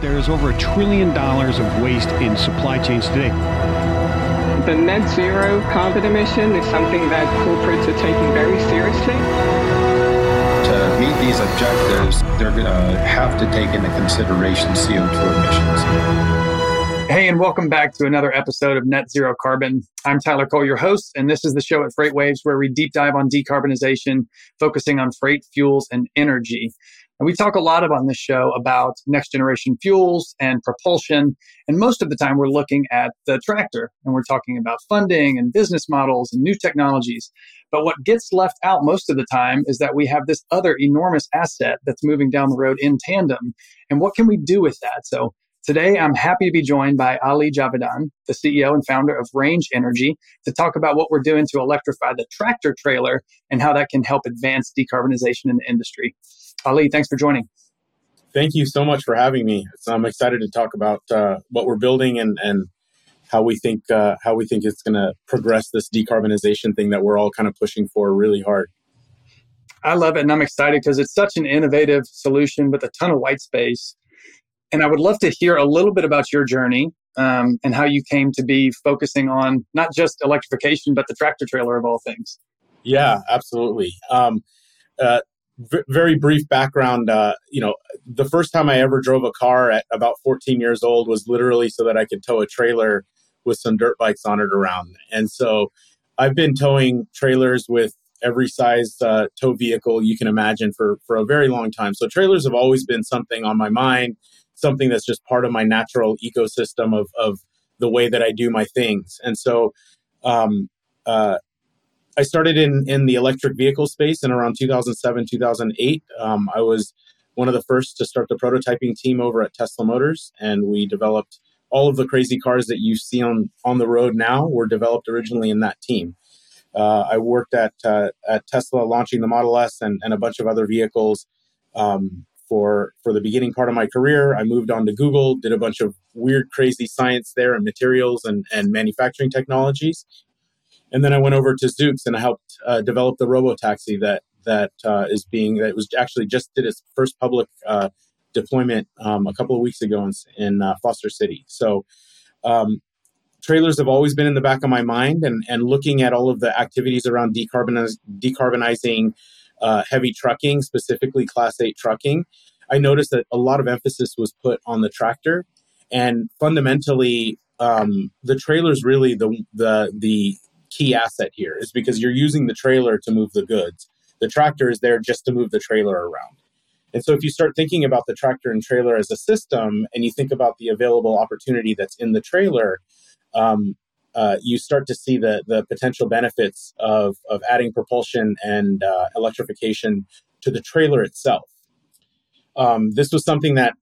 There's over a trillion dollars of waste in supply chains today. The net zero carbon emission is something that corporates are taking very seriously. To meet these objectives, they're going to have to take into consideration CO2 emissions. Hey, and welcome back to another episode of Net Zero Carbon. I'm Tyler Cole, your host, and this is the show at FreightWaves where we deep dive on decarbonization, focusing on freight, fuels, and energy. And we talk a lot about on this show about next generation fuels and propulsion. And most of the time, we're looking at the tractor and we're talking about funding and business models and new technologies. But what gets left out most of the time is that we have this other enormous asset that's moving down the road in tandem. And what can we do with that? So Today, I'm happy to be joined by Ali Javidan, the CEO and founder of Range Energy, to talk about what we're doing to electrify the tractor trailer and how that can help advance decarbonization in the industry. Ali, thanks for joining. Thank you so much for having me. I'm excited to talk about uh, what we're building and, and how we think uh, how we think it's going to progress this decarbonization thing that we're all kind of pushing for really hard. I love it, and I'm excited because it's such an innovative solution with a ton of white space. And I would love to hear a little bit about your journey um, and how you came to be focusing on not just electrification, but the tractor trailer of all things. Yeah, absolutely. Um, uh, v- very brief background. Uh, you know, the first time I ever drove a car at about 14 years old was literally so that I could tow a trailer with some dirt bikes on it around. And so I've been towing trailers with every size uh, tow vehicle you can imagine for for a very long time. So trailers have always been something on my mind, something that's just part of my natural ecosystem of of the way that I do my things. And so um, uh, I started in in the electric vehicle space in around 2007 2008. Um, I was one of the first to start the prototyping team over at Tesla Motors, and we developed all of the crazy cars that you see on on the road now were developed originally in that team. Uh, I worked at uh, at Tesla launching the Model S and, and a bunch of other vehicles um, for for the beginning part of my career. I moved on to Google, did a bunch of weird, crazy science there and materials and, and manufacturing technologies. And then I went over to Zoox and I helped uh, develop the robo taxi that that uh, is being that was actually just did its first public uh, deployment um, a couple of weeks ago in, in uh, Foster City. So um, trailers have always been in the back of my mind, and and looking at all of the activities around decarboniz- decarbonizing uh, heavy trucking, specifically Class Eight trucking. I noticed that a lot of emphasis was put on the tractor, and fundamentally, um, the trailer is really the the the key asset here is because you're using the trailer to move the goods. The tractor is there just to move the trailer around. And so if you start thinking about the tractor and trailer as a system and you think about the available opportunity that's in the trailer, um, uh, you start to see the, the potential benefits of, of adding propulsion and uh, electrification to the trailer itself. Um, this was something that,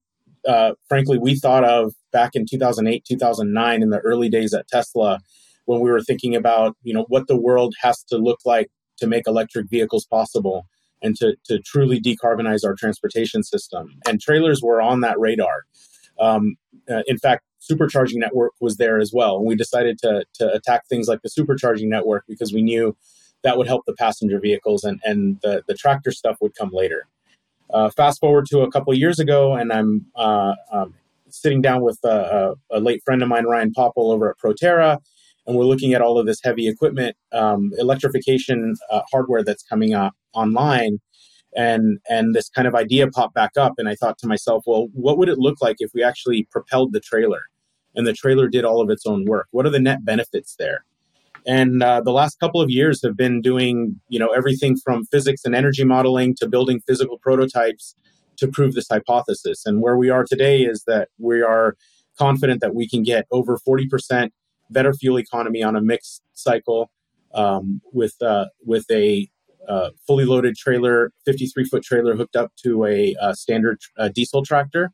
uh, frankly, we thought of back in 2008, 2009, in the early days at Tesla when we were thinking about you know what the world has to look like to make electric vehicles possible and to, to truly decarbonize our transportation system. And trailers were on that radar. Um, uh, in fact, supercharging network was there as well. And we decided to, to attack things like the supercharging network because we knew that would help the passenger vehicles and, and the, the tractor stuff would come later. Uh, fast forward to a couple years ago, and I'm uh, um, sitting down with a, a, a, late friend of mine, Ryan Popple, over at Proterra, and we're looking at all of this heavy equipment, um, electrification uh, hardware that's coming up online, and and this kind of idea popped back up, and I thought to myself, well, what would it look like if we actually propelled the trailer, and the trailer did all of its own work? What are the net benefits there? And uh, the last couple of years have been doing, you know, everything from physics and energy modeling to building physical prototypes to prove this hypothesis. And where we are today is that we are confident that we can get over 40% better fuel economy on a mixed cycle um, with uh, with a uh, fully loaded trailer, 53 foot trailer hooked up to a, a standard uh, diesel tractor.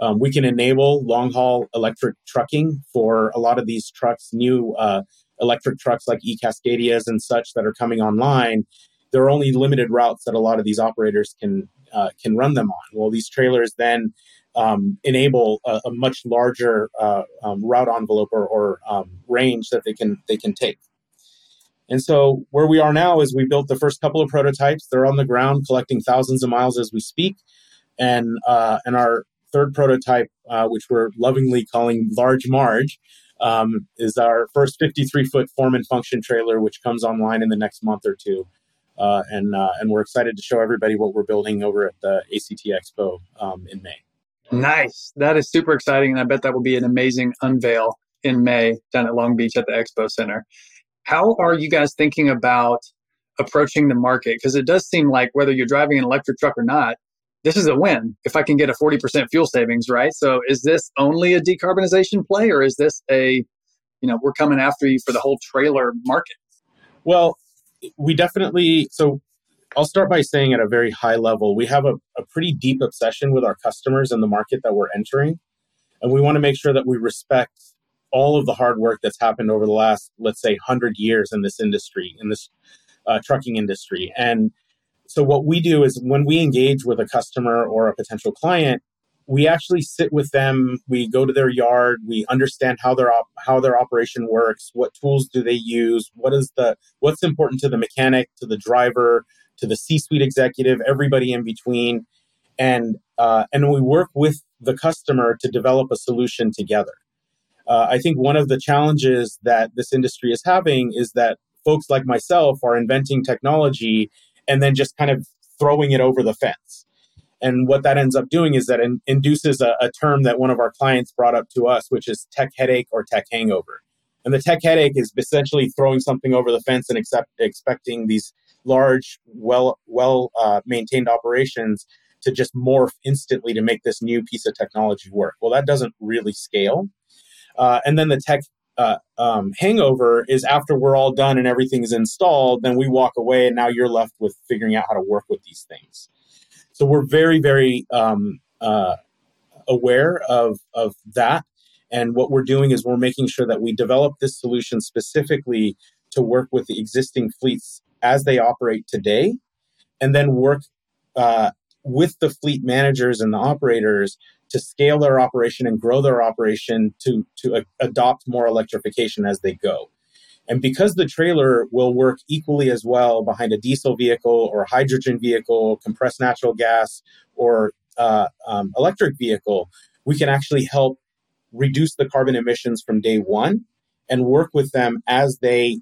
Um, we can enable long haul electric trucking for a lot of these trucks, new uh, electric trucks like e Cascadias and such that are coming online. There are only limited routes that a lot of these operators can uh, can run them on. Well, these trailers then um, enable a, a, much larger uh, um, route envelope or, or um, range that they can they can take. And so where we are now is we built the first couple of prototypes. They're on the ground collecting thousands of miles as we speak, and uh, and our third prototype, uh, which we're lovingly calling Large Marge, um, is our first 53 foot form and function trailer, which comes online in the next month or two. Uh, and uh, and we're excited to show everybody what we're building over at the ACT Expo um, in May. Nice, that is super exciting, and I bet that will be an amazing unveil in May down at Long Beach at the Expo Center. How are you guys thinking about approaching the market? Because it does seem like whether you're driving an electric truck or not, this is a win if I can get a 40% fuel savings, right? So is this only a decarbonization play or is this a, you know, we're coming after you for the whole trailer market? Well, we definitely, so I'll start by saying at a very high level, we have a, a pretty deep obsession with our customers and the market that we're entering. And we want to make sure that we respect all of the hard work that's happened over the last, let's say, 100 years in this industry, in this uh, trucking industry. And so, what we do is when we engage with a customer or a potential client, we actually sit with them. We go to their yard. We understand how their op- how their operation works. What tools do they use? What is the what's important to the mechanic, to the driver, to the C-suite executive, everybody in between, and uh, and we work with the customer to develop a solution together. Uh, I think one of the challenges that this industry is having is that folks like myself are inventing technology and then just kind of throwing it over the fence. And what that ends up doing is that it induces a, a term that one of our clients brought up to us, which is tech headache or tech hangover. And the tech headache is essentially throwing something over the fence and accept, expecting these large, well well uh, maintained operations to just morph instantly to make this new piece of technology work. Well, that doesn't really scale. Uh, and then the tech uh, um, hangover is after we're all done and everything's installed, then we walk away and now you're left with figuring out how to work with these things. So we're very, very um, uh, aware of, of that. And what we're doing is we're making sure that we develop this solution specifically to work with the existing fleets as they operate today, and then work uh, with the fleet managers and the operators to scale their operation and grow their operation to, to a- adopt more electrification as they go. And because the trailer will work equally as well behind a diesel vehicle or hydrogen vehicle, compressed natural gas, or uh, um, electric vehicle, we can actually help reduce the carbon emissions from day one and work with them as they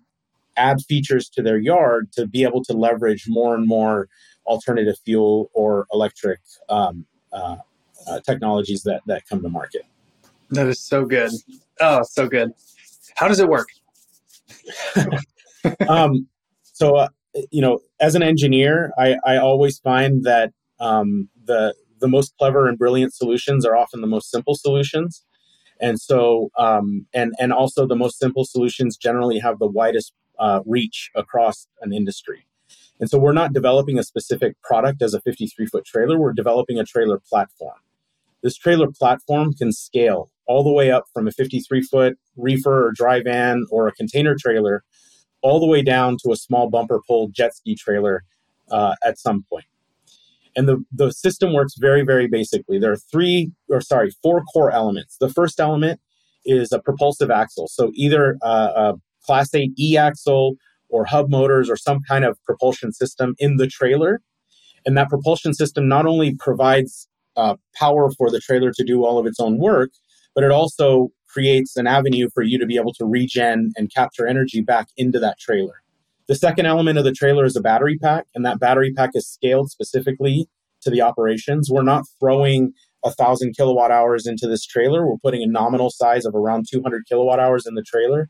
add features to their yard to be able to leverage more and more alternative fuel or electric um, uh, uh, technologies that that come to market. That is so good. Oh, so good. How does it work? um, so, uh, you know, as an engineer, I, I always find that um, the the most clever and brilliant solutions are often the most simple solutions, and so um, and and also the most simple solutions generally have the widest uh, reach across an industry. And so we're not developing a specific product as a 53 foot trailer, we're developing a trailer platform. This trailer platform can scale all the way up from a 53 foot reefer or dry van or a container trailer, all the way down to a small bumper pull jet ski trailer uh, at some point. And the, the system works very, very basically. There are three, or sorry, four core elements. The first element is a propulsive axle. So either uh, a Class 8 e axle or hub motors or some kind of propulsion system in the trailer. And that propulsion system not only provides uh, power for the trailer to do all of its own work, but it also creates an avenue for you to be able to regen and capture energy back into that trailer. The second element of the trailer is a battery pack, and that battery pack is scaled specifically to the operations. We're not throwing a thousand kilowatt hours into this trailer. We're putting a nominal size of around 200 kilowatt hours in the trailer.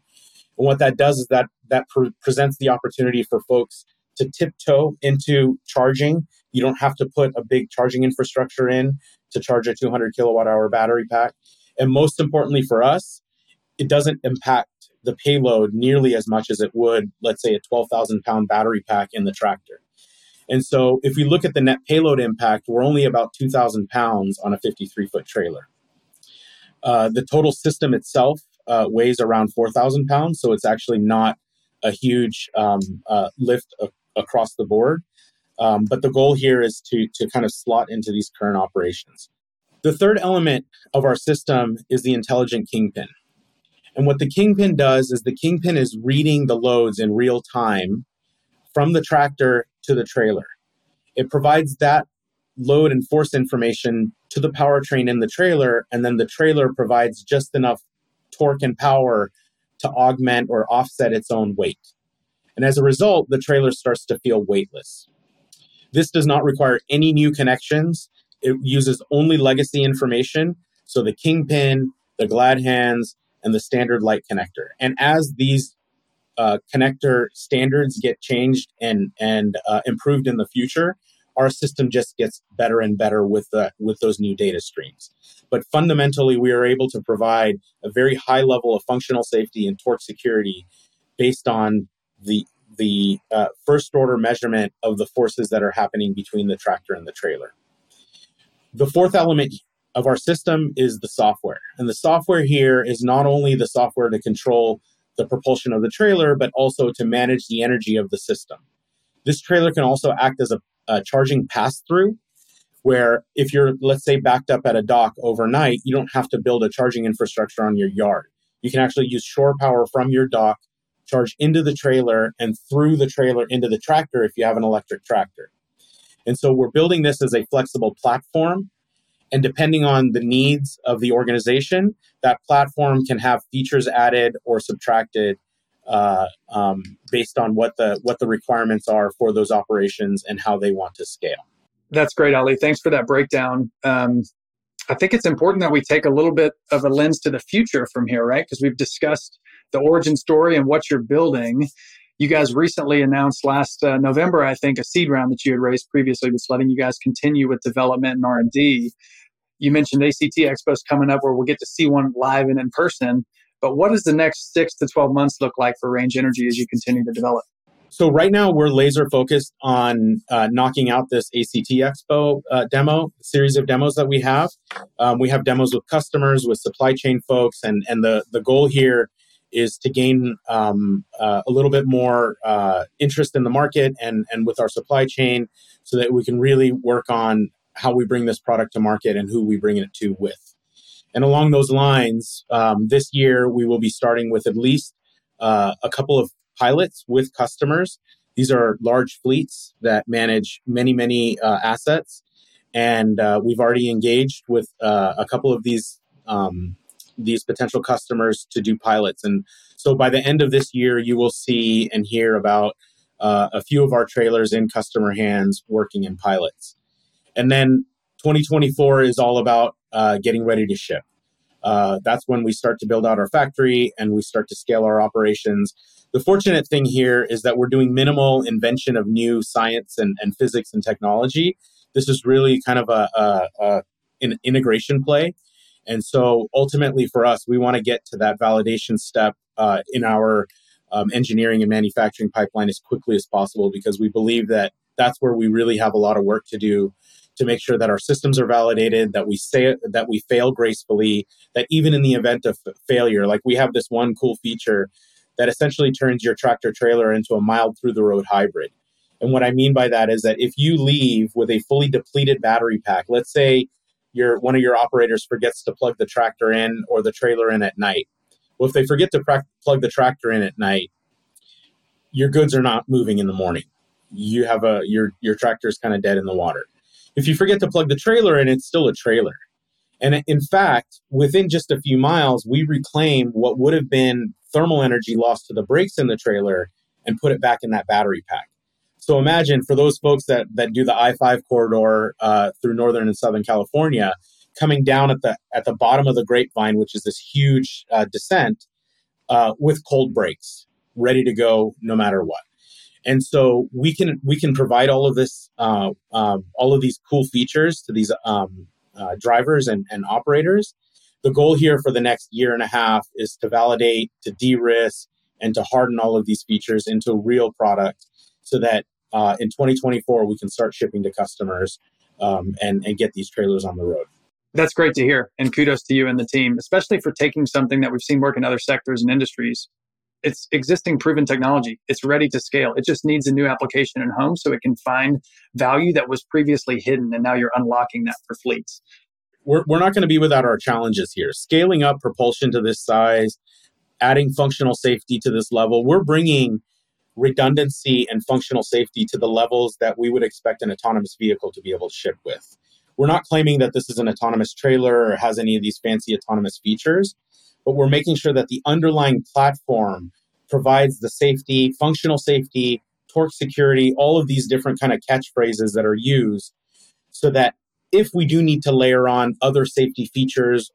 And what that does is that that pre- presents the opportunity for folks to tiptoe into charging. You don't have to put a big charging infrastructure in to charge a 200 kilowatt hour battery pack. And most importantly for us, it doesn't impact the payload nearly as much as it would, let's say, a 12,000 pound battery pack in the tractor. And so if we look at the net payload impact, we're only about 2,000 pounds on a 53 foot trailer. Uh, the total system itself uh, weighs around 4,000 pounds, so it's actually not a huge um, uh, lift a- across the board. Um, but the goal here is to, to kind of slot into these current operations. The third element of our system is the intelligent kingpin. And what the kingpin does is the kingpin is reading the loads in real time from the tractor to the trailer. It provides that load and force information to the powertrain in the trailer, and then the trailer provides just enough torque and power to augment or offset its own weight. And as a result, the trailer starts to feel weightless. This does not require any new connections. It uses only legacy information. So the kingpin, the glad hands, and the standard light connector. And as these uh, connector standards get changed and and uh, improved in the future, our system just gets better and better with the with those new data streams. But fundamentally, we are able to provide a very high level of functional safety and torque security based on the the uh, first order measurement of the forces that are happening between the tractor and the trailer. The fourth element of our system is the software. And the software here is not only the software to control the propulsion of the trailer, but also to manage the energy of the system. This trailer can also act as a, a charging pass through, where if you're, let's say, backed up at a dock overnight, you don't have to build a charging infrastructure on your yard. You can actually use shore power from your dock charge into the trailer and through the trailer into the tractor if you have an electric tractor. And so we're building this as a flexible platform. And depending on the needs of the organization, that platform can have features added or subtracted uh, um, based on what the what the requirements are for those operations and how they want to scale. That's great, Ali. Thanks for that breakdown. Um, I think it's important that we take a little bit of a lens to the future from here, right? Because we've discussed the origin story and what you're building. You guys recently announced last uh, November, I think, a seed round that you had raised previously that's letting you guys continue with development and R&D. You mentioned ACT Expo's coming up where we'll get to see one live and in person. But what does the next six to 12 months look like for Range Energy as you continue to develop? So right now we're laser focused on uh, knocking out this ACT Expo uh, demo series of demos that we have. Um, we have demos with customers, with supply chain folks, and and the the goal here is to gain um, uh, a little bit more uh, interest in the market and, and with our supply chain so that we can really work on how we bring this product to market and who we bring it to with. And along those lines, um, this year we will be starting with at least uh, a couple of pilots with customers. These are large fleets that manage many, many uh, assets. And uh, we've already engaged with uh, a couple of these um, these potential customers to do pilots. And so by the end of this year, you will see and hear about uh, a few of our trailers in customer hands working in pilots. And then 2024 is all about uh, getting ready to ship. Uh, that's when we start to build out our factory and we start to scale our operations. The fortunate thing here is that we're doing minimal invention of new science and, and physics and technology. This is really kind of a, a, a an integration play and so ultimately for us, we want to get to that validation step uh, in our um, engineering and manufacturing pipeline as quickly as possible because we believe that that's where we really have a lot of work to do to make sure that our systems are validated, that we say that we fail gracefully, that even in the event of failure, like we have this one cool feature that essentially turns your tractor trailer into a mild through the road hybrid. And what I mean by that is that if you leave with a fully depleted battery pack, let's say your one of your operators forgets to plug the tractor in or the trailer in at night. Well, if they forget to plug the tractor in at night, your goods are not moving in the morning. You have a your your tractor is kind of dead in the water. If you forget to plug the trailer in, it's still a trailer. And in fact, within just a few miles, we reclaim what would have been thermal energy lost to the brakes in the trailer and put it back in that battery pack. So imagine for those folks that that do the I five corridor uh, through northern and southern California, coming down at the at the bottom of the Grapevine, which is this huge uh, descent, uh, with cold brakes, ready to go no matter what. And so we can we can provide all of this uh, um, all of these cool features to these um, uh, drivers and, and operators. The goal here for the next year and a half is to validate, to de-risk, and to harden all of these features into a real product so that uh, in 2024 we can start shipping to customers um, and, and get these trailers on the road. That's great to hear. And kudos to you and the team, especially for taking something that we've seen work in other sectors and industries. It's existing proven technology. It's ready to scale. It just needs a new application in home so it can find value that was previously hidden. And now you're unlocking that for fleets. We're, we're not going to be without our challenges here. Scaling up propulsion to this size, adding functional safety to this level, we're bringing redundancy and functional safety to the levels that we would expect an autonomous vehicle to be able to ship with. We're not claiming that this is an autonomous trailer or has any of these fancy autonomous features, but we're making sure that the underlying platform provides the safety, functional safety, torque security, all of these different kind of catchphrases that are used so that if we do need to layer on other safety features,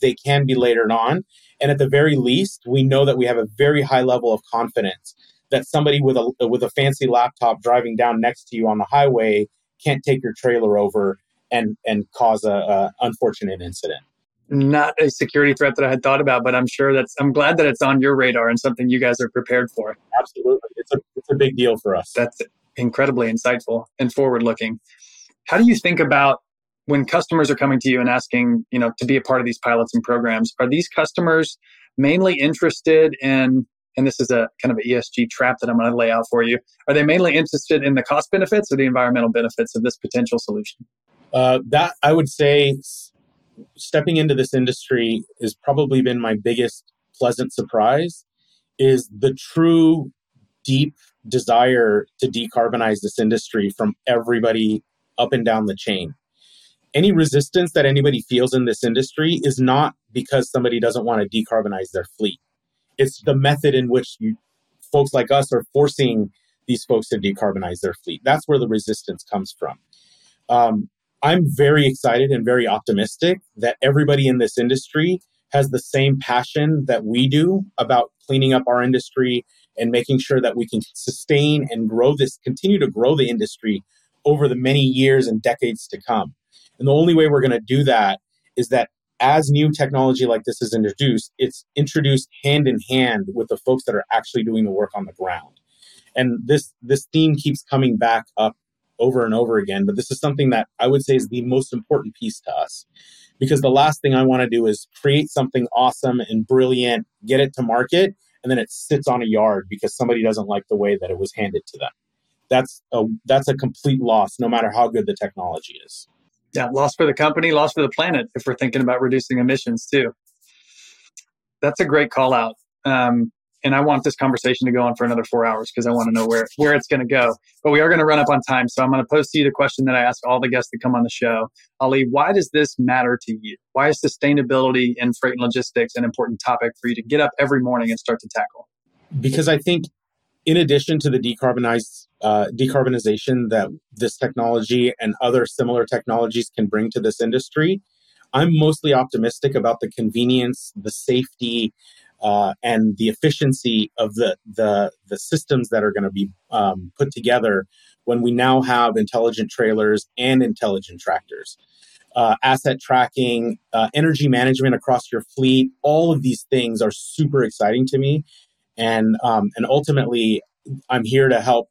they can be layered on. And at the very least, we know that we have a very high level of confidence that somebody with a with a fancy laptop driving down next to you on the highway can't take your trailer over and and cause a, a unfortunate incident not a security threat that I had thought about, but I'm sure that's, I'm glad that it's on your radar and something you guys are prepared for. Absolutely. It's a, it's a big deal for us. That's incredibly insightful and forward looking. How do you think about when customers are coming to you and asking, you know, to be a part of these pilots and programs? Are these customers mainly interested in, and this is a kind of an ESG trap that I'm going to lay out for you. Are they mainly interested in the cost benefits or the environmental benefits of this potential solution? Uh, that I would say stepping into this industry has probably been my biggest pleasant surprise is the true deep desire to decarbonize this industry from everybody up and down the chain. Any resistance that anybody feels in this industry is not because somebody doesn't want to decarbonize their fleet. It's the method in which you, folks like us are forcing these folks to decarbonize their fleet. That's where the resistance comes from. Um, I'm very excited and very optimistic that everybody in this industry has the same passion that we do about cleaning up our industry and making sure that we can sustain and grow this, continue to grow the industry over the many years and decades to come. And the only way we're going to do that is that as new technology like this is introduced, it's introduced hand in hand with the folks that are actually doing the work on the ground. And this this theme keeps coming back up over and over again. But this is something that I would say is the most important piece to us because the last thing I want to do is create something awesome and brilliant, get it to market, and then it sits on a yard because somebody doesn't like the way that it was handed to them. That's a that's a complete loss, no matter how good the technology is. Yeah, loss for the company, loss for the planet. If we're thinking about reducing emissions too, that's a great call out. Um, and I want this conversation to go on for another four hours because I want to know where where it's going to go. But we are going to run up on time, so I'm going to pose to you the question that I ask all the guests that come on the show. Ali, why does this matter to you? Why is sustainability in freight and logistics an important topic for you to get up every morning and start to tackle? Because I think, in addition to the decarbonized uh, decarbonization that this technology and other similar technologies can bring to this industry, I'm mostly optimistic about the convenience, the safety, uh, and the efficiency of the the, the systems that are going to be um, put together when we now have intelligent trailers and intelligent tractors. Uh, asset tracking, uh, energy management across your fleet, all of these things are super exciting to me, and um, and ultimately, I'm here to help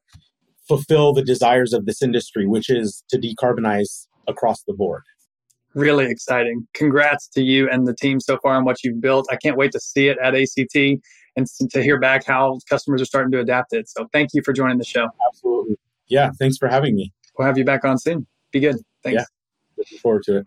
fulfill the desires of this industry, which is to decarbonize across the board really exciting. Congrats to you and the team so far on what you've built. I can't wait to see it at ACT and to hear back how customers are starting to adapt it. So thank you for joining the show. Absolutely. Yeah. Thanks for having me. We'll have you back on soon. Be good. Thanks. Yeah. Looking forward to it.